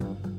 thank you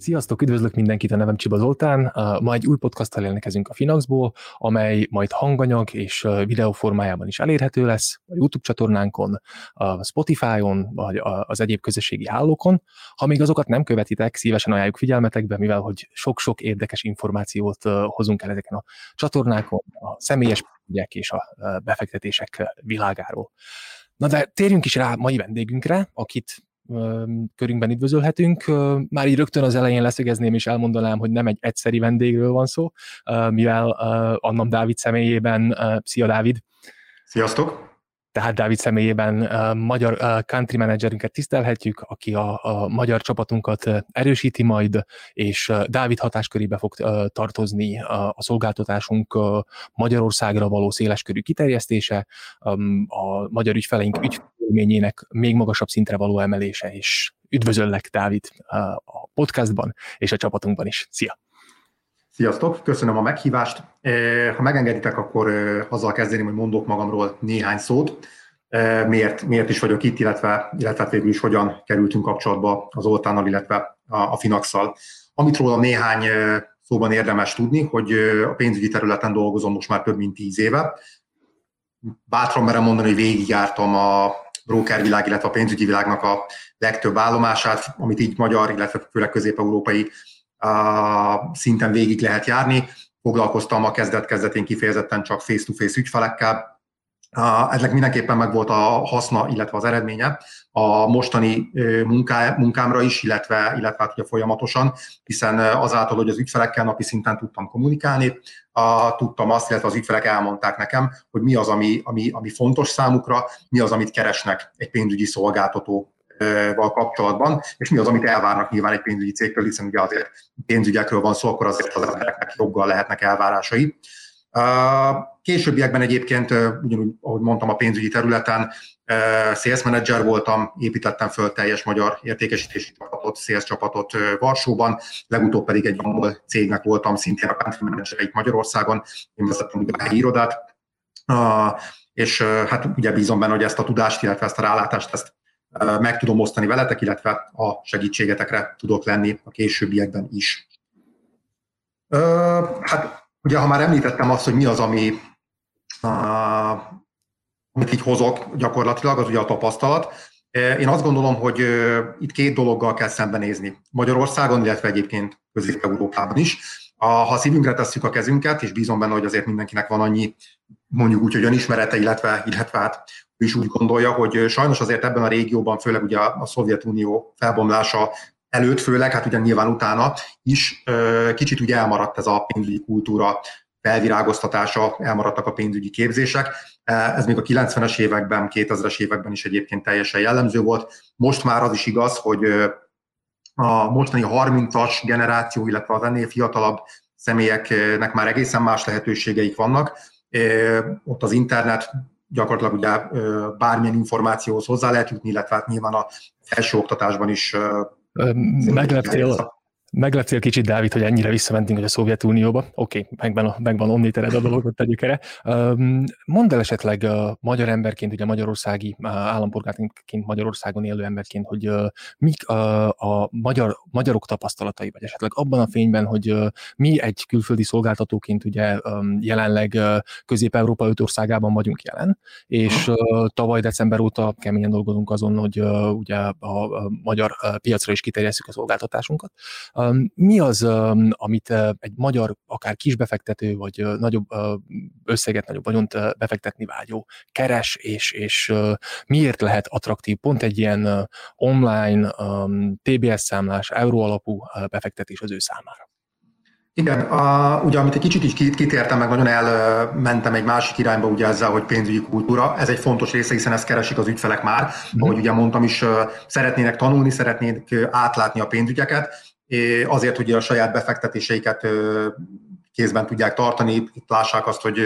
Sziasztok, üdvözlök mindenkit, a nevem Csiba Zoltán. Ma egy új podcasttal jelentkezünk a Finaxból, amely majd hanganyag és videó formájában is elérhető lesz a YouTube csatornánkon, a Spotify-on, vagy az egyéb közösségi hálókon. Ha még azokat nem követitek, szívesen ajánljuk figyelmetekbe, mivel hogy sok-sok érdekes információt hozunk el ezeken a csatornákon, a személyes ügyek és a befektetések világáról. Na de térjünk is rá mai vendégünkre, akit körünkben üdvözölhetünk. Már így rögtön az elején leszögezném és elmondanám, hogy nem egy egyszeri vendégről van szó, mivel Annam Dávid személyében, szia Dávid! Sziasztok! tehát Dávid személyében magyar country managerünket tisztelhetjük, aki a, a magyar csapatunkat erősíti majd, és Dávid hatáskörébe fog tartozni a, a szolgáltatásunk Magyarországra való széleskörű kiterjesztése, a magyar ügyfeleink ügyfélményének még magasabb szintre való emelése, és üdvözöllek Dávid a podcastban és a csapatunkban is. Szia! Sziasztok, köszönöm a meghívást. Eh, ha megengeditek, akkor eh, azzal kezdeném, hogy mondok magamról néhány szót. Eh, miért, miért is vagyok itt, illetve, illetve végül is hogyan kerültünk kapcsolatba az Oltánnal, illetve a, a Finaxal. Amit róla néhány szóban érdemes tudni, hogy a pénzügyi területen dolgozom most már több mint tíz éve. Bátran merem mondani, hogy végigjártam a brokervilág, illetve a pénzügyi világnak a legtöbb állomását, amit így magyar, illetve főleg közép-európai szinten végig lehet járni. Foglalkoztam a kezdet-kezdetén kifejezetten csak face-to-face ügyfelekkel, ezek mindenképpen meg volt a haszna, illetve az eredménye a mostani munká, munkámra is, illetve, illetve hát ugye folyamatosan, hiszen azáltal, hogy az ügyfelekkel napi szinten tudtam kommunikálni, a, tudtam azt, illetve az ügyfelek elmondták nekem, hogy mi az, ami, ami, ami fontos számukra, mi az, amit keresnek egy pénzügyi szolgáltató val kapcsolatban, és mi az, amit elvárnak nyilván egy pénzügyi cégtől, hiszen ugye azért pénzügyekről van szó, akkor azért az embereknek joggal lehetnek elvárásai. Későbbiekben egyébként, ugyanúgy, ahogy mondtam, a pénzügyi területen sales manager voltam, építettem föl teljes magyar értékesítési csapatot, sales csapatot Varsóban, legutóbb pedig egy angol cégnek voltam, szintén a country manager Magyarországon, én vezettem a irodát, és hát ugye bízom benne, hogy ezt a tudást, illetve ezt a rálátást, ezt meg tudom osztani veletek, illetve a segítségetekre tudok lenni a későbbiekben is. Hát ugye, ha már említettem azt, hogy mi az, ami, amit így hozok gyakorlatilag, az ugye a tapasztalat. Én azt gondolom, hogy itt két dologgal kell szembenézni. Magyarországon, illetve egyébként Közép-Európában is. Ha szívünkre tesszük a kezünket, és bízom benne, hogy azért mindenkinek van annyi mondjuk úgy, hogy önismerete, illetve, illetve hát is úgy gondolja, hogy sajnos azért ebben a régióban, főleg ugye a Szovjetunió felbomlása előtt főleg, hát ugye nyilván utána is kicsit ugye elmaradt ez a pénzügyi kultúra felvirágoztatása, elmaradtak a pénzügyi képzések. Ez még a 90-es években, 2000-es években is egyébként teljesen jellemző volt. Most már az is igaz, hogy a mostani 30-as generáció, illetve az ennél fiatalabb személyeknek már egészen más lehetőségeik vannak. Ott az internet gyakorlatilag ugye bármilyen információhoz hozzá lehet jutni, illetve hát nyilván a felsőoktatásban is Megleptél, Megleptél kicsit, Dávid, hogy ennyire visszamentünk hogy a Szovjetunióba. Oké, okay, megvan, megvan omnitered a dolgot, tegyük erre. Mondd el esetleg a magyar emberként, ugye magyarországi állampolgárként, Magyarországon élő emberként, hogy mik a, a magyar, magyarok tapasztalatai, vagy esetleg abban a fényben, hogy mi egy külföldi szolgáltatóként ugye jelenleg Közép-Európa öt országában vagyunk jelen, és tavaly december óta keményen dolgozunk azon, hogy ugye a magyar piacra is kiterjesszük a szolgáltatásunkat mi az, amit egy magyar, akár kisbefektető, vagy nagyobb összeget, nagyobb vagyont befektetni vágyó keres, és, és miért lehet attraktív pont egy ilyen online TBS számlás, euró alapú befektetés az ő számára? Igen, a, ugye amit egy kicsit is kitértem, meg nagyon elmentem egy másik irányba ugye ezzel, hogy pénzügyi kultúra. Ez egy fontos része, hiszen ezt keresik az ügyfelek már. Mm. Ahogy ugye mondtam is, szeretnének tanulni, szeretnének átlátni a pénzügyeket, azért, hogy a saját befektetéseiket kézben tudják tartani, itt lássák azt, hogy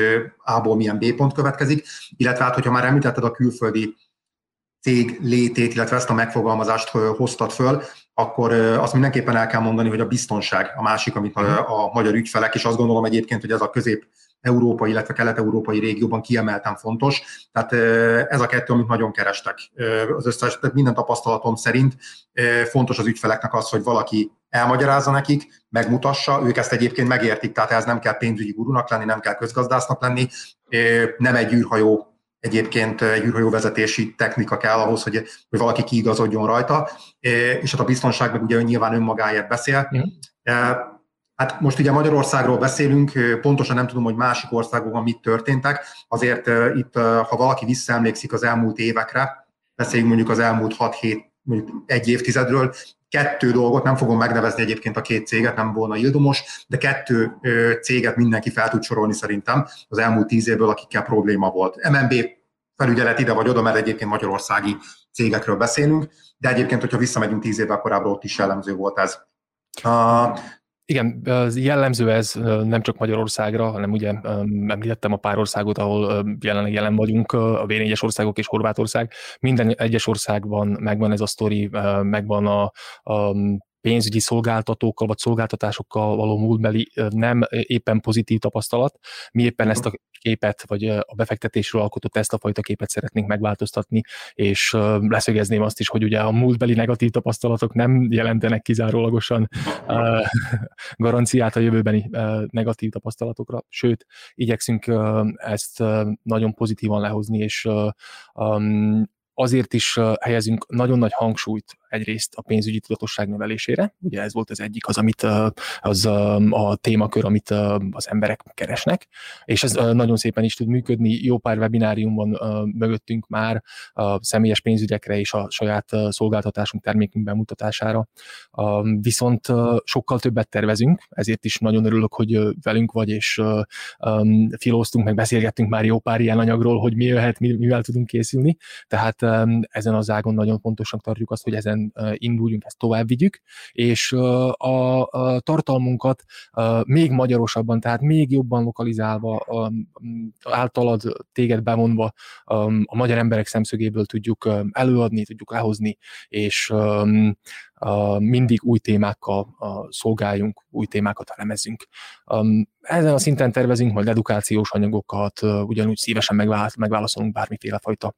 A-ból milyen B pont következik, illetve hát, hogyha már említetted a külföldi cég létét, illetve ezt a megfogalmazást hoztad föl, akkor azt mindenképpen el kell mondani, hogy a biztonság a másik, amit a, mhm. a magyar ügyfelek, és azt gondolom egyébként, hogy ez a közép európai, illetve kelet-európai régióban kiemelten fontos. Tehát ez a kettő, amit nagyon kerestek. Az összes, tehát minden tapasztalatom szerint fontos az ügyfeleknek az, hogy valaki elmagyarázza nekik, megmutassa, ők ezt egyébként megértik, tehát ez nem kell pénzügyi gurunak lenni, nem kell közgazdásznak lenni, nem egy űrhajó egyébként egy űrhajóvezetési technika kell ahhoz, hogy, hogy valaki kiigazodjon rajta, és hát a biztonság meg ugye nyilván önmagáért beszél. Mm. Hát most ugye Magyarországról beszélünk, pontosan nem tudom, hogy másik országokban mit történtek, azért itt, ha valaki visszaemlékszik az elmúlt évekre, beszéljünk mondjuk az elmúlt 6-7, mondjuk egy évtizedről, kettő dolgot, nem fogom megnevezni egyébként a két céget, nem volna ildomos, de kettő céget mindenki fel tud sorolni szerintem az elmúlt tíz évből, akikkel probléma volt. MNB felügyelet ide vagy oda, mert egyébként magyarországi cégekről beszélünk, de egyébként, hogyha visszamegyünk tíz évvel korábban, ott is jellemző volt ez. Igen, jellemző ez nem csak Magyarországra, hanem ugye említettem a pár országot, ahol jelenleg jelen vagyunk, a V4-es országok és Horvátország. Minden egyes országban megvan ez a sztori, megvan a, a pénzügyi szolgáltatókkal vagy szolgáltatásokkal való múltbeli nem éppen pozitív tapasztalat. Mi éppen ezt a képet, vagy a befektetésről alkotott ezt a fajta képet szeretnénk megváltoztatni, és leszögezném azt is, hogy ugye a múltbeli negatív tapasztalatok nem jelentenek kizárólagosan garanciát a jövőbeni negatív tapasztalatokra, sőt, igyekszünk ezt nagyon pozitívan lehozni, és azért is helyezünk nagyon nagy hangsúlyt egyrészt a pénzügyi tudatosság növelésére, ugye ez volt az egyik az, amit az a témakör, amit az emberek keresnek, és ez nagyon szépen is tud működni, jó pár webináriumban mögöttünk már a személyes pénzügyekre és a saját szolgáltatásunk termékünk bemutatására, viszont sokkal többet tervezünk, ezért is nagyon örülök, hogy velünk vagy, és filóztunk, meg beszélgettünk már jó pár ilyen anyagról, hogy mi jöhet, mivel tudunk készülni, tehát ezen az ágon nagyon fontosnak tartjuk azt, hogy ezen induljunk, ezt tovább vigyük, és a, a tartalmunkat még magyarosabban, tehát még jobban lokalizálva, általad téged bevonva a magyar emberek szemszögéből tudjuk előadni, tudjuk lehozni, és mindig új témákkal szolgáljunk, új témákat elemezünk. Ezen a szinten tervezünk majd edukációs anyagokat, ugyanúgy szívesen megválaszolunk bármiféle fajta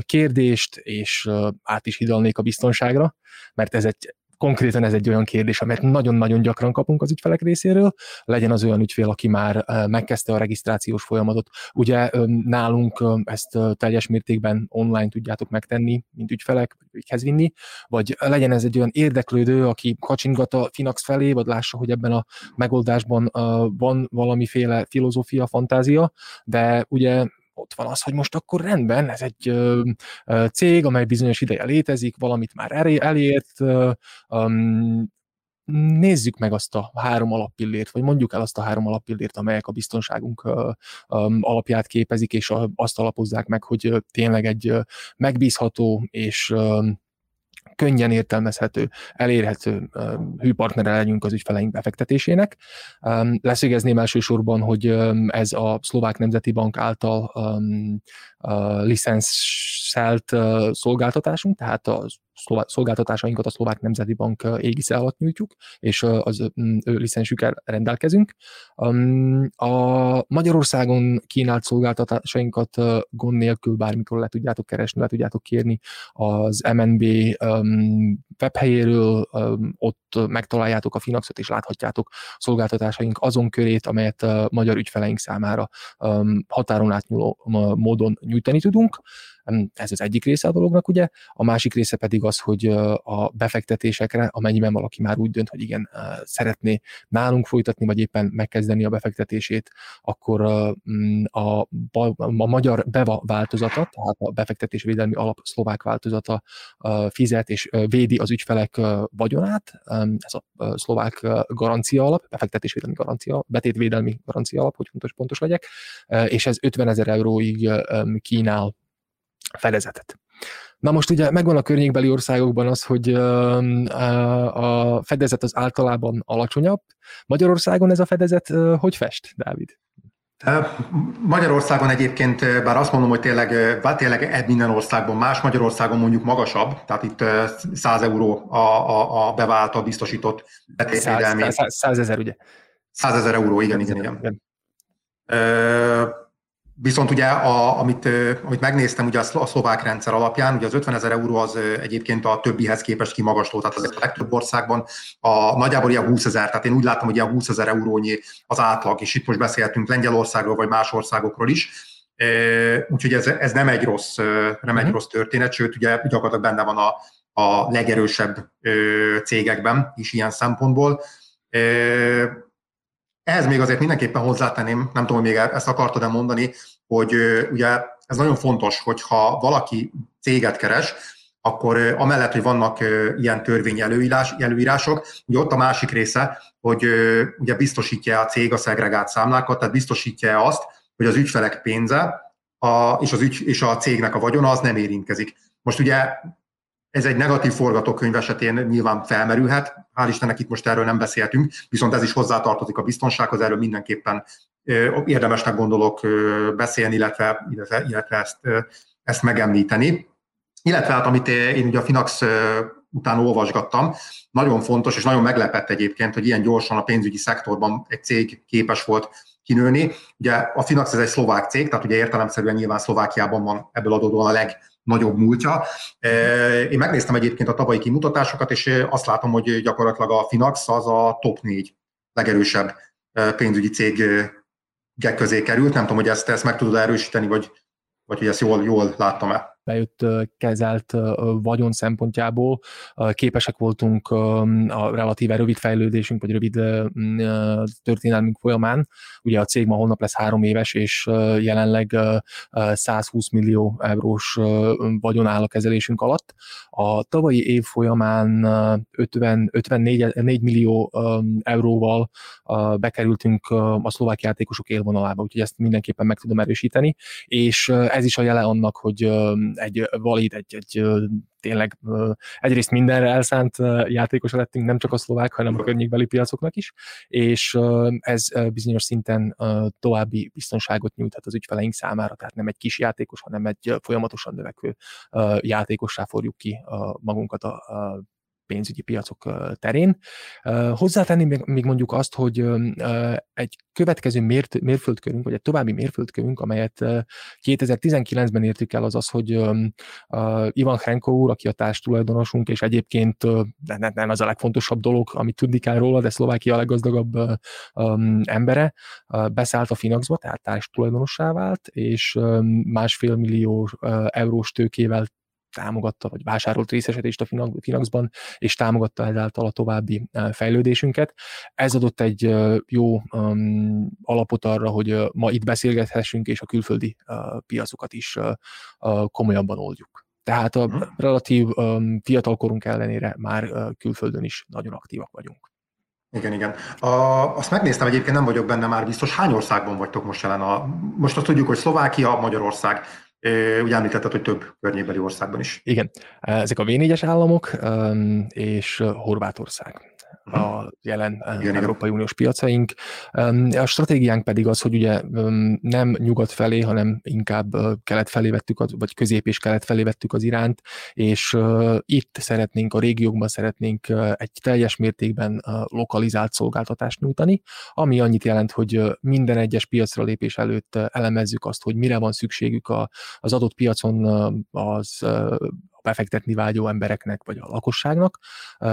kérdést, és át is hidalnék a biztonságra, mert ez egy konkrétan ez egy olyan kérdés, amit nagyon-nagyon gyakran kapunk az ügyfelek részéről, legyen az olyan ügyfél, aki már megkezdte a regisztrációs folyamatot. Ugye nálunk ezt teljes mértékben online tudjátok megtenni, mint ügyfelek, ügyhez vinni, vagy legyen ez egy olyan érdeklődő, aki kacsingat a Finax felé, vagy lássa, hogy ebben a megoldásban van valamiféle filozófia, fantázia, de ugye ott van az, hogy most akkor rendben, ez egy ö, ö, cég, amely bizonyos ideje létezik, valamit már elért, ö, um, nézzük meg azt a három alappillért, vagy mondjuk el azt a három alappillért, amelyek a biztonságunk alapját képezik, és azt alapozzák meg, hogy tényleg egy megbízható és könnyen értelmezhető, elérhető hűpartnere legyünk az ügyfeleink befektetésének. Leszögezném elsősorban, hogy ez a Szlovák Nemzeti Bank által licenszelt szolgáltatásunk, tehát a szolgáltatásainkat a Szlovák Nemzeti Bank égisze alatt nyújtjuk, és az ő licensükkel rendelkezünk. A Magyarországon kínált szolgáltatásainkat gond nélkül bármikor le tudjátok keresni, le tudjátok kérni az MNB webhelyéről, ott megtaláljátok a Finaxot, és láthatjátok szolgáltatásaink azon körét, amelyet magyar ügyfeleink számára határon átnyúló módon nyújtani tudunk. Ez az egyik része a dolognak, ugye. A másik része pedig az, hogy a befektetésekre, amennyiben valaki már úgy dönt, hogy igen, szeretné nálunk folytatni, vagy éppen megkezdeni a befektetését, akkor mm, a, a magyar BEVA változata, tehát a befektetésvédelmi alap szlovák változata fizet és védi az ügyfelek vagyonát. Ez a szlovák garancia alap, befektetésvédelmi garancia, betétvédelmi garancia alap, hogy fontos, pontos legyek, és ez 50 ezer euróig kínál fedezetet. Na most ugye megvan a környékbeli országokban az, hogy a fedezet az általában alacsonyabb. Magyarországon ez a fedezet hogy fest, Dávid? Magyarországon egyébként, bár azt mondom, hogy tényleg, tényleg minden országban más, Magyarországon mondjuk magasabb, tehát itt 100 euró a, a, a bevált, a biztosított betétvédelmi. 100 ezer, ugye? 100 ezer euró, igen, igen, igen. igen. Viszont ugye, a, amit, amit megnéztem ugye a szlovák rendszer alapján, ugye az 50 ezer euró az egyébként a többihez képest kimagasló, tehát az a legtöbb országban a nagyjából ilyen 20 ezer, tehát én úgy látom, hogy ilyen 20 ezer eurónyi az átlag, és itt most beszélhetünk Lengyelországról vagy más országokról is, úgyhogy ez, ez nem egy rossz, nem egy mhm. rossz történet, sőt ugye gyakorlatilag benne van a, a legerősebb cégekben is ilyen szempontból. Ehhez még azért mindenképpen hozzátenném, nem tudom, még ezt akartad-e mondani, hogy ugye ez nagyon fontos, hogyha valaki céget keres, akkor amellett, hogy vannak ilyen törvény előírások, ugye ott a másik része, hogy ugye biztosítja a cég a szegregált számlákat, tehát biztosítja azt, hogy az ügyfelek pénze a, és, az ügy, és a cégnek a vagyona az nem érintkezik. Most ugye ez egy negatív forgatókönyv esetén nyilván felmerülhet, hál' Istennek itt most erről nem beszéltünk, viszont ez is hozzátartozik a biztonsághoz, erről mindenképpen érdemesnek gondolok beszélni, illetve, illetve, illetve ezt, ezt megemlíteni. Illetve hát, amit én ugye a Finax után olvasgattam, nagyon fontos, és nagyon meglepett egyébként, hogy ilyen gyorsan a pénzügyi szektorban egy cég képes volt kinőni. Ugye a Finax ez egy szlovák cég, tehát ugye értelemszerűen nyilván Szlovákiában van ebből adódóan a leg, nagyobb múltja. Én megnéztem egyébként a tavalyi kimutatásokat, és azt látom, hogy gyakorlatilag a Finax az a top 4 legerősebb pénzügyi cég közé került. Nem tudom, hogy ezt, ezt meg tudod erősíteni, vagy, vagy hogy ezt jól, jól láttam-e bejött kezelt vagyon szempontjából képesek voltunk a relatíve rövid fejlődésünk, vagy rövid történelmünk folyamán. Ugye a cég ma holnap lesz három éves, és jelenleg 120 millió eurós vagyon áll a kezelésünk alatt. A tavalyi év folyamán 50, 54 4 millió euróval bekerültünk a szlovák játékosok élvonalába, úgyhogy ezt mindenképpen meg tudom erősíteni, és ez is a jele annak, hogy egy valid, egy, egy tényleg egyrészt mindenre elszánt játékos lettünk, nem csak a szlovák, hanem a környékbeli piacoknak is, és ez bizonyos szinten további biztonságot nyújthat az ügyfeleink számára, tehát nem egy kis játékos, hanem egy folyamatosan növekvő játékossá forjuk ki magunkat a pénzügyi piacok terén. Hozzátenni még mondjuk azt, hogy egy következő mért, mérföldkörünk, vagy egy további mérföldkörünk, amelyet 2019-ben értük el, az az, hogy Ivan Henko úr, aki a társtulajdonosunk, és egyébként nem az a legfontosabb dolog, amit tudni kell róla, de Szlovákia a leggazdagabb embere, beszállt a Finaxba, tehát társtulajdonossá vált, és másfél millió eurós tőkével támogatta, vagy vásárolt részesedést a Finaxban, és támogatta ezáltal a további fejlődésünket. Ez adott egy jó um, alapot arra, hogy ma itt beszélgethessünk, és a külföldi uh, piacokat is uh, uh, komolyabban oldjuk. Tehát a mhm. relatív um, fiatalkorunk ellenére már uh, külföldön is nagyon aktívak vagyunk. Igen, igen. A, azt megnéztem egyébként, nem vagyok benne már biztos. Hány országban vagytok most jelen? A, most azt tudjuk, hogy Szlovákia, Magyarország. Ugye említetted, hogy több környékbeli országban is. Igen, ezek a V4-es államok és Horvátország a jelen Igen, Európai Uniós piacaink. A stratégiánk pedig az, hogy ugye nem nyugat felé, hanem inkább kelet felé vettük, vagy közép és kelet felé vettük az iránt, és itt szeretnénk, a régiókban szeretnénk egy teljes mértékben lokalizált szolgáltatást nyújtani, ami annyit jelent, hogy minden egyes piacra lépés előtt elemezzük azt, hogy mire van szükségük az adott piacon az befektetni vágyó embereknek, vagy a lakosságnak.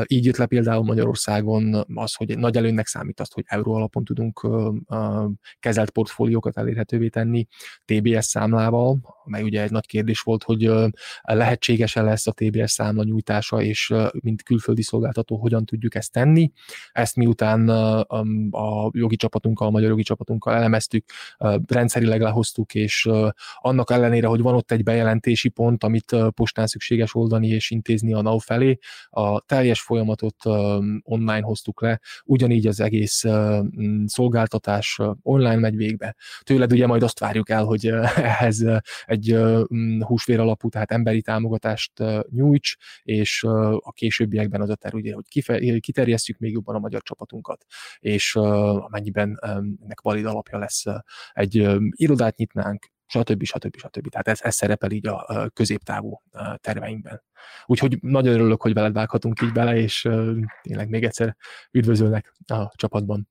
Így jött le például Magyarországon az, hogy nagy előnynek számít azt, hogy euró alapon tudunk kezelt portfóliókat elérhetővé tenni TBS számlával, amely ugye egy nagy kérdés volt, hogy lehetséges-e lesz a TBS számla nyújtása, és mint külföldi szolgáltató hogyan tudjuk ezt tenni. Ezt miután a jogi csapatunkkal, a magyar jogi csapatunkkal elemeztük, rendszerileg lehoztuk, és annak ellenére, hogy van ott egy bejelentési pont, amit postán szükséges semleges oldani és intézni a NAV felé. A teljes folyamatot online hoztuk le, ugyanígy az egész szolgáltatás online megy végbe. Tőled ugye majd azt várjuk el, hogy ehhez egy húsvér alapú, tehát emberi támogatást nyújts, és a későbbiekben az a terv, ugye, hogy kiterjesztjük még jobban a magyar csapatunkat, és amennyiben ennek valid alapja lesz, egy irodát nyitnánk, stb. stb. stb. Tehát ez, ez szerepel így a középtávú terveinkben. Úgyhogy nagyon örülök, hogy veled vághatunk így bele, és tényleg még egyszer üdvözölnek a csapatban.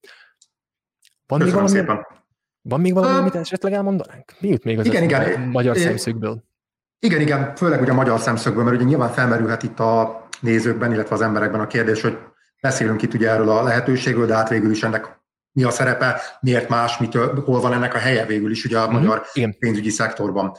Van Köszönöm még valami, szépen. Van még valami, amit esetleg elmondanánk? Mi jut még az igen, igen. magyar szemszögből? Igen, igen, főleg ugye a magyar szemszögből, mert ugye nyilván felmerülhet itt a nézőkben, illetve az emberekben a kérdés, hogy beszélünk itt ugye erről a lehetőségről, de hát végül is ennek mi a szerepe, miért más, mitől, hol van ennek a helye végül is ugye a mm-hmm. magyar Igen. pénzügyi szektorban.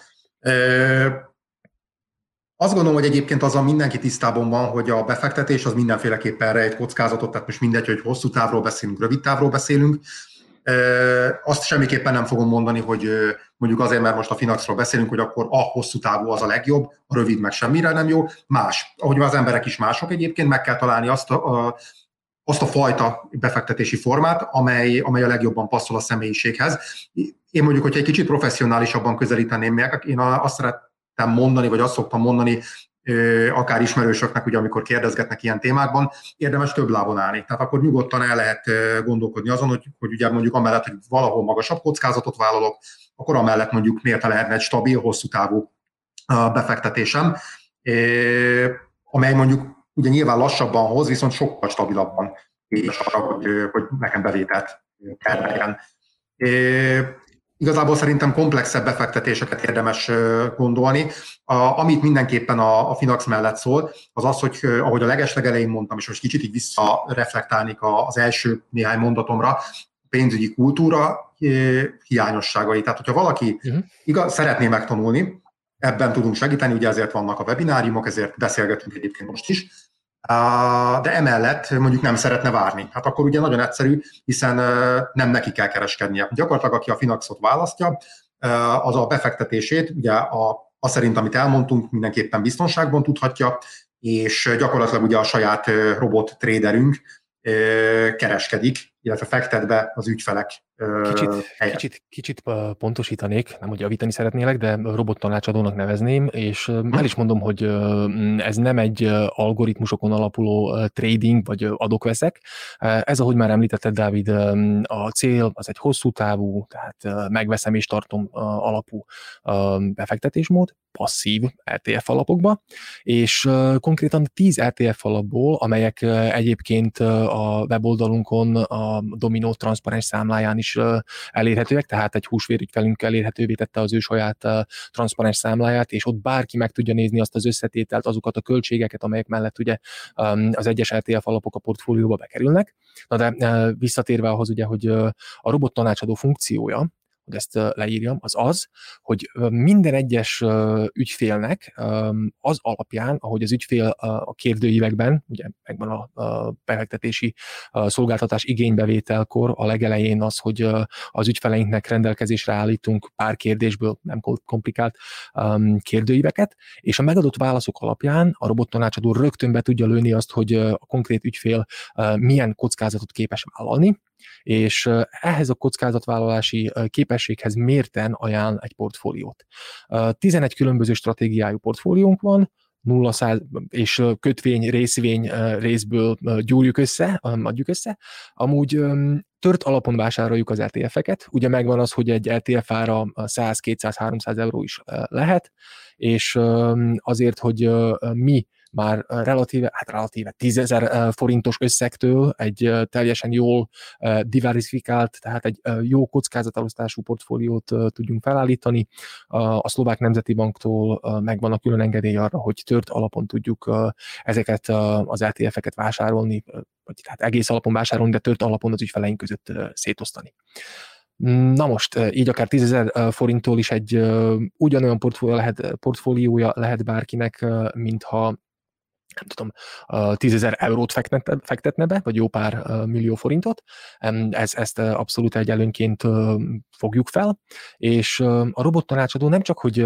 Azt gondolom, hogy egyébként a mindenki tisztában van, hogy a befektetés az mindenféleképpen rejt kockázatot, tehát most mindegy, hogy hosszú távról beszélünk, rövid távról beszélünk. Azt semmiképpen nem fogom mondani, hogy mondjuk azért, mert most a Finaxról beszélünk, hogy akkor a hosszú távú az a legjobb, a rövid meg semmire nem jó. Más. Ahogy az emberek is mások egyébként, meg kell találni azt a, a azt a fajta befektetési formát, amely, amely a legjobban passzol a személyiséghez. Én mondjuk, hogyha egy kicsit professzionálisabban közelíteném meg, én azt szerettem mondani, vagy azt szoktam mondani, akár ismerősöknek, ugye, amikor kérdezgetnek ilyen témákban, érdemes több lábon állni. Tehát akkor nyugodtan el lehet gondolkodni azon, hogy, hogy ugye mondjuk amellett, hogy valahol magasabb kockázatot vállalok, akkor amellett mondjuk miért lehetne egy stabil, hosszú távú befektetésem, amely mondjuk ugye nyilván lassabban hoz, viszont sokkal stabilabban és arra, hogy, hogy nekem bevételt termeljen. Igazából szerintem komplexebb befektetéseket érdemes gondolni. A, amit mindenképpen a, a Finax mellett szól, az az, hogy ahogy a legeslegelején mondtam, és most kicsit így visszareflektálnék az első néhány mondatomra, pénzügyi kultúra hiányosságai. Tehát, hogyha valaki uh-huh. igaz, szeretné megtanulni, ebben tudunk segíteni, ugye ezért vannak a webináriumok, ezért beszélgetünk egyébként most is, de emellett mondjuk nem szeretne várni. Hát akkor ugye nagyon egyszerű, hiszen nem neki kell kereskednie. Gyakorlatilag, aki a Finaxot választja, az a befektetését, ugye a, a szerint, amit elmondtunk, mindenképpen biztonságban tudhatja, és gyakorlatilag ugye a saját robot traderünk kereskedik, illetve fektet be az ügyfelek kicsit, kicsit, kicsit pontosítanék, nem hogy javítani szeretnélek, de robot tanácsadónak nevezném, és el is mondom, hogy ez nem egy algoritmusokon alapuló trading, vagy adok-veszek. Ez, ahogy már említetted, Dávid, a cél az egy hosszú távú, tehát megveszem és tartom alapú befektetésmód, passzív ETF alapokba, és konkrétan 10 ETF alapból, amelyek egyébként a weboldalunkon a Domino transzparens számláján is elérhetőek, tehát egy húsvérügyfelünk elérhetővé tette az ő saját transzparens számláját, és ott bárki meg tudja nézni azt az összetételt, azokat a költségeket, amelyek mellett ugye az egyes ETF alapok a portfólióba bekerülnek. Na de visszatérve ahhoz ugye, hogy a robot tanácsadó funkciója, hogy ezt leírjam, az az, hogy minden egyes ügyfélnek az alapján, ahogy az ügyfél a kérdőívekben, ugye megvan a befektetési szolgáltatás igénybevételkor a legelején az, hogy az ügyfeleinknek rendelkezésre állítunk pár kérdésből, nem komplikált kérdőíveket, és a megadott válaszok alapján a robottanácsadó rögtön be tudja lőni azt, hogy a konkrét ügyfél milyen kockázatot képes vállalni, és ehhez a kockázatvállalási képességhez mérten ajánl egy portfóliót. 11 különböző stratégiájú portfóliónk van, 0 száz, és kötvény, részvény részből gyúrjuk össze, adjuk össze. Amúgy tört alapon vásároljuk az ETF-eket, ugye megvan az, hogy egy ETF ára 100, 200, 300 euró is lehet, és azért, hogy mi már relatíve, hát relatíve 10 ezer forintos összegtől egy teljesen jól diversifikált, tehát egy jó kockázatalosztású portfóliót tudjunk felállítani. A Szlovák Nemzeti Banktól megvan a külön engedély arra, hogy tört alapon tudjuk ezeket az ETF-eket vásárolni, vagy hát egész alapon vásárolni, de tört alapon az ügyfeleink között szétosztani. Na most, így akár 10 ezer forinttól is egy ugyanolyan portfólió lehet, portfóliója lehet bárkinek, mintha nem tudom, 10 ezer eurót fektetne, fektetne be, vagy jó pár millió forintot. Ez, ezt abszolút egy előnyként fogjuk fel, és a robottanácsadó nem csak, hogy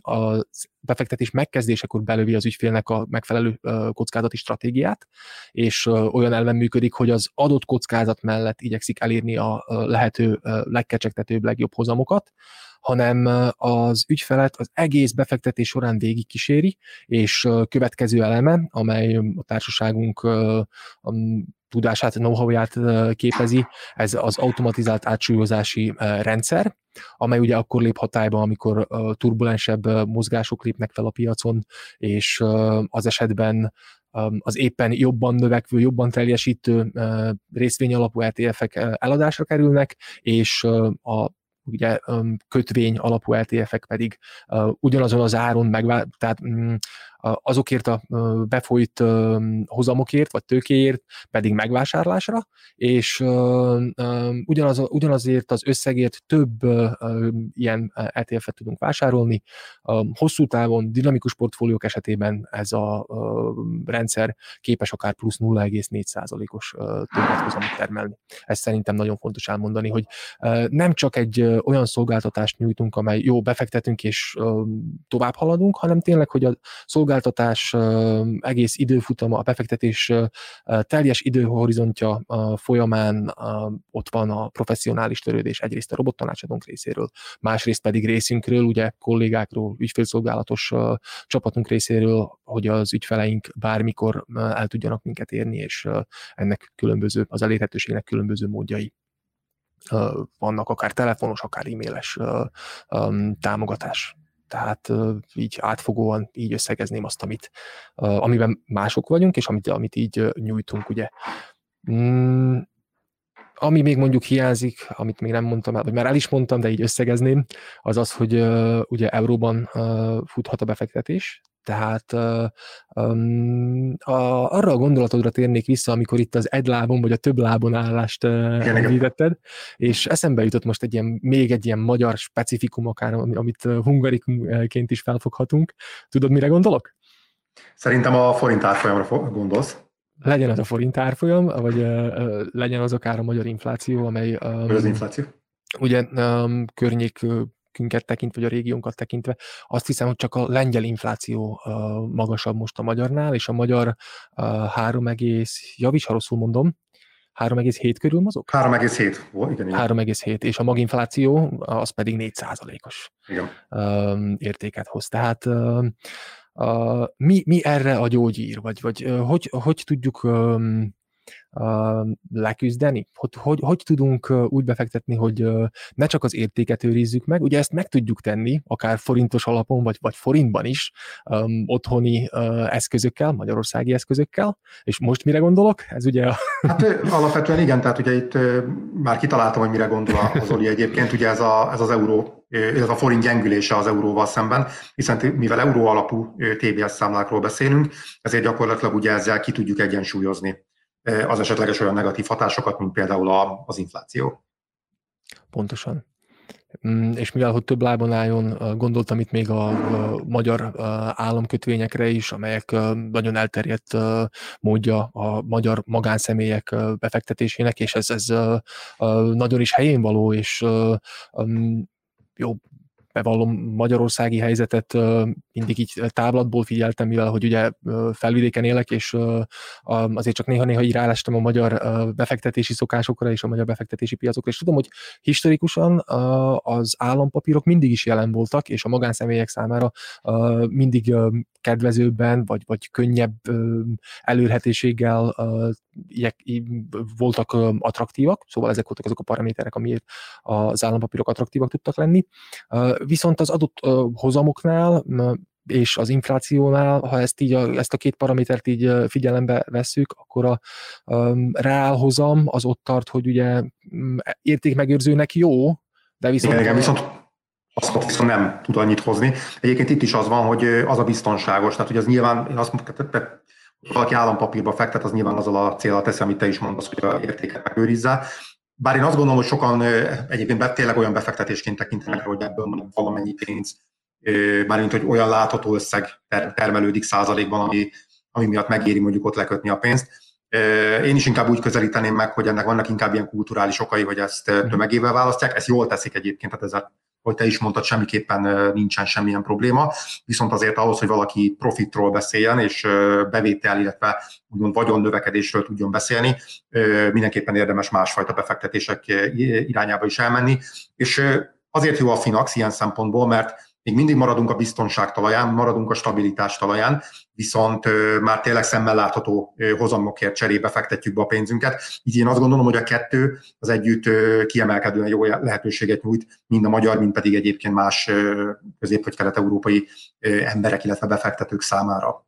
a befektetés megkezdésekor belövi az ügyfélnek a megfelelő kockázati stratégiát, és olyan elven működik, hogy az adott kockázat mellett igyekszik elérni a lehető legkecsegtetőbb, legjobb hozamokat, hanem az ügyfelet az egész befektetés során végigkíséri, és következő eleme, amely a társaságunk tudását, know-how-ját képezi, ez az automatizált átsúlyozási rendszer, amely ugye akkor lép hatályba, amikor turbulensebb mozgások lépnek fel a piacon, és az esetben az éppen jobban növekvő, jobban teljesítő részvényalapú ETF-ek eladásra kerülnek, és a ugye kötvény alapú LTF-ek pedig ugyanazon az áron megvál, tehát mm, azokért a befolyt hozamokért, vagy tőkéért pedig megvásárlásra, és ugyanaz, ugyanazért az összegért több ilyen ETF-et tudunk vásárolni. Hosszú távon, dinamikus portfóliók esetében ez a rendszer képes akár plusz 0,4%-os többethozamot termelni. Ez szerintem nagyon fontos elmondani, hogy nem csak egy olyan szolgáltatást nyújtunk, amely jó, befektetünk és tovább haladunk, hanem tényleg, hogy a szolgáltatás szolgáltatás egész időfutama, a befektetés teljes időhorizontja folyamán ott van a professzionális törődés egyrészt a robottanácsadónk részéről, másrészt pedig részünkről, ugye kollégákról, ügyfélszolgálatos csapatunk részéről, hogy az ügyfeleink bármikor el tudjanak minket érni, és ennek különböző, az elérhetőségnek különböző módjai vannak, akár telefonos, akár e-mailes támogatás. Tehát így átfogóan így összegezném azt, amit, amiben mások vagyunk, és amit, amit így nyújtunk, ugye. Mm, ami még mondjuk hiányzik, amit még nem mondtam el, vagy már el is mondtam, de így összegezném, az az, hogy ugye euróban futhat a befektetés, tehát um, a, arra a gondolatodra térnék vissza, amikor itt az egy lábon vagy a több lábon állást uh, említetted, és eszembe jutott most egy ilyen, még egy ilyen magyar specifikum akár, amit hungarikumként is felfoghatunk. Tudod, mire gondolok? Szerintem a forint árfolyamra gondolsz. Legyen az a forint árfolyam, vagy uh, legyen az akár a magyar infláció, amely... Um, az infláció? Ugye um, környék künket tekintve, vagy a régiónkat tekintve, azt hiszem, hogy csak a lengyel infláció magasabb most a magyarnál, és a magyar 3, javíts, ha rosszul mondom, 3,7 körül mozog? 3,7, igen, igen. 3,7, és a maginfláció az pedig 4 os értéket hoz. Tehát mi, mi erre a gyógyír, vagy, vagy hogy, hogy tudjuk leküzdeni? Hogy, hogy, hogy tudunk úgy befektetni, hogy ne csak az értéket őrizzük meg, ugye ezt meg tudjuk tenni, akár forintos alapon, vagy, vagy forintban is, um, otthoni uh, eszközökkel, magyarországi eszközökkel, és most mire gondolok? Ez ugye a... Hát alapvetően igen, tehát ugye itt már kitaláltam, hogy mire gondol az Oli egyébként, ugye ez, a, ez az euró, ez a forint gyengülése az euróval szemben, hiszen mivel euró alapú TBS számlákról beszélünk, ezért gyakorlatilag ugye ezzel ki tudjuk egyensúlyozni az esetleges olyan negatív hatásokat, mint például az infláció. Pontosan. Mm, és mivel, hogy több lábon álljon, gondoltam itt még a, magyar államkötvényekre is, amelyek nagyon elterjedt módja a magyar magánszemélyek befektetésének, és ez, ez nagyon is helyén való, és jó, bevallom magyarországi helyzetet mindig így táblatból figyeltem, mivel hogy ugye felvidéken élek, és azért csak néha-néha így rálestem a magyar befektetési szokásokra és a magyar befektetési piacokra, és tudom, hogy historikusan az állampapírok mindig is jelen voltak, és a magánszemélyek számára mindig kedvezőbben, vagy, vagy könnyebb előrhetőséggel voltak attraktívak, szóval ezek voltak azok a paraméterek, amiért az állampapírok attraktívak tudtak lenni. Viszont az adott hozamoknál és az inflációnál, ha ezt, így a, ezt a két paramétert így figyelembe vesszük, akkor a um, reálhozam az ott tart, hogy ugye értékmegőrzőnek jó, de viszont... Igen, igen, viszont azt viszont nem tud annyit hozni. Egyébként itt is az van, hogy az a biztonságos, tehát hogy az nyilván, én azt mondtam, hogy valaki állampapírba fektet, az nyilván azzal a célral teszi, amit te is mondasz, hogy a értéket megőrizze. Bár én azt gondolom, hogy sokan egyébként tényleg olyan befektetésként tekintenek, hogy ebből valamennyi pénz, mármint, hogy olyan látható összeg termelődik százalékban, ami, ami miatt megéri mondjuk ott lekötni a pénzt. Én is inkább úgy közelíteném meg, hogy ennek vannak inkább ilyen kulturális okai, hogy ezt mhm. tömegével választják. Ezt jól teszik egyébként, tehát ezzel hogy te is mondtad, semmiképpen nincsen semmilyen probléma, viszont azért ahhoz, hogy valaki profitról beszéljen, és bevétel, illetve úgymond vagyon növekedésről tudjon beszélni, mindenképpen érdemes másfajta befektetések irányába is elmenni, és azért jó a Finax ilyen szempontból, mert még mindig maradunk a biztonság talaján, maradunk a stabilitás talaján, viszont már tényleg szemmel látható hozamokért cserébe fektetjük be a pénzünket. Így én azt gondolom, hogy a kettő az együtt kiemelkedően jó lehetőséget nyújt, mind a magyar, mind pedig egyébként más közép- vagy kelet-európai emberek, illetve befektetők számára.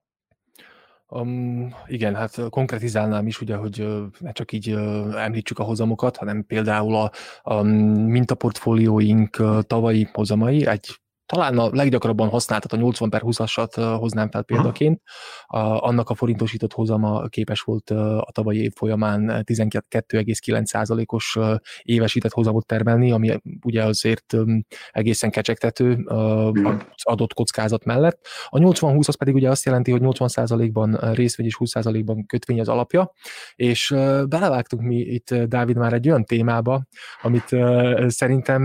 Um, igen, hát konkretizálnám is, ugye, hogy ne csak így említsük a hozamokat, hanem például a, a mintaportfólióink tavalyi hozamai egy talán a leggyakrabban használtat a 80 per 20-asat hoznám fel példaként. A, annak a forintosított hozama képes volt a tavalyi év folyamán 12,9%-os évesített hozamot termelni, ami ugye azért egészen kecsegtető az adott kockázat mellett. A 80-20 az pedig ugye azt jelenti, hogy 80%-ban részvény és 20%-ban kötvény az alapja, és belevágtunk mi itt, Dávid, már egy olyan témába, amit szerintem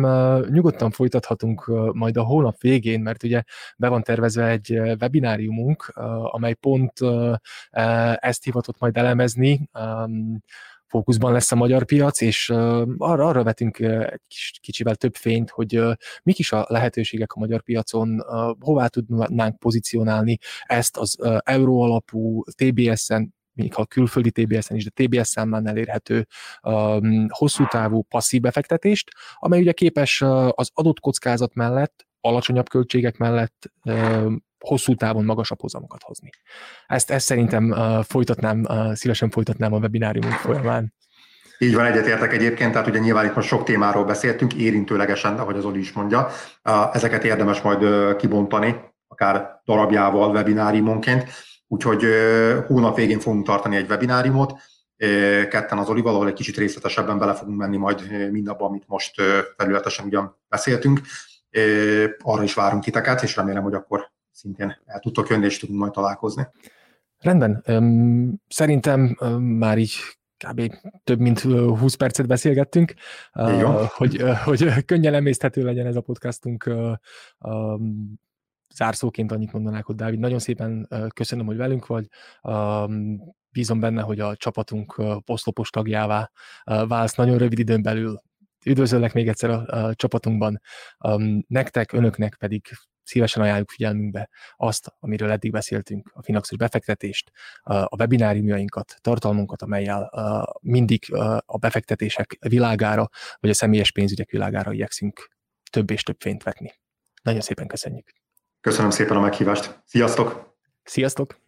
nyugodtan folytathatunk majd a hónap hónap végén, mert ugye be van tervezve egy webináriumunk, amely pont ezt hivatott majd elemezni, fókuszban lesz a magyar piac, és arra, arra vetünk egy kis, kicsivel több fényt, hogy mik is a lehetőségek a magyar piacon, hová tudnánk pozícionálni ezt az euró alapú TBS-en, még ha külföldi TBS-en is, de TBS számán elérhető hosszú távú passzív befektetést, amely ugye képes az adott kockázat mellett alacsonyabb költségek mellett hosszú távon magasabb hozamokat hozni. Ezt, ezt szerintem folytatnám, szívesen folytatnám a webináriumunk folyamán. Így van, egyetértek egyébként, tehát ugye nyilván itt most sok témáról beszéltünk, érintőlegesen, ahogy az Oli is mondja. Ezeket érdemes majd kibontani, akár darabjával, webináriumonként. Úgyhogy hónap végén fogunk tartani egy webináriumot, ketten az Olival, ahol egy kicsit részletesebben bele fogunk menni majd mindabba, amit most felületesen ugyan beszéltünk arra is várunk titeket, és remélem, hogy akkor szintén el tudtok jönni, és tudunk majd találkozni. Rendben. Szerintem már így kb. több mint 20 percet beszélgettünk, hogy, hogy könnyen emészthető legyen ez a podcastunk. Zárszóként annyit mondanák, hogy Dávid, nagyon szépen köszönöm, hogy velünk vagy. Bízom benne, hogy a csapatunk poszlopos tagjává válsz nagyon rövid időn belül üdvözöllek még egyszer a, a csapatunkban. Um, nektek, önöknek pedig szívesen ajánljuk figyelmünkbe azt, amiről eddig beszéltünk, a Finaxos befektetést, a webináriumjainkat, tartalmunkat, amelyel mindig a befektetések világára, vagy a személyes pénzügyek világára igyekszünk több és több fényt vetni. Nagyon szépen köszönjük. Köszönöm szépen a meghívást. Sziasztok! Sziasztok!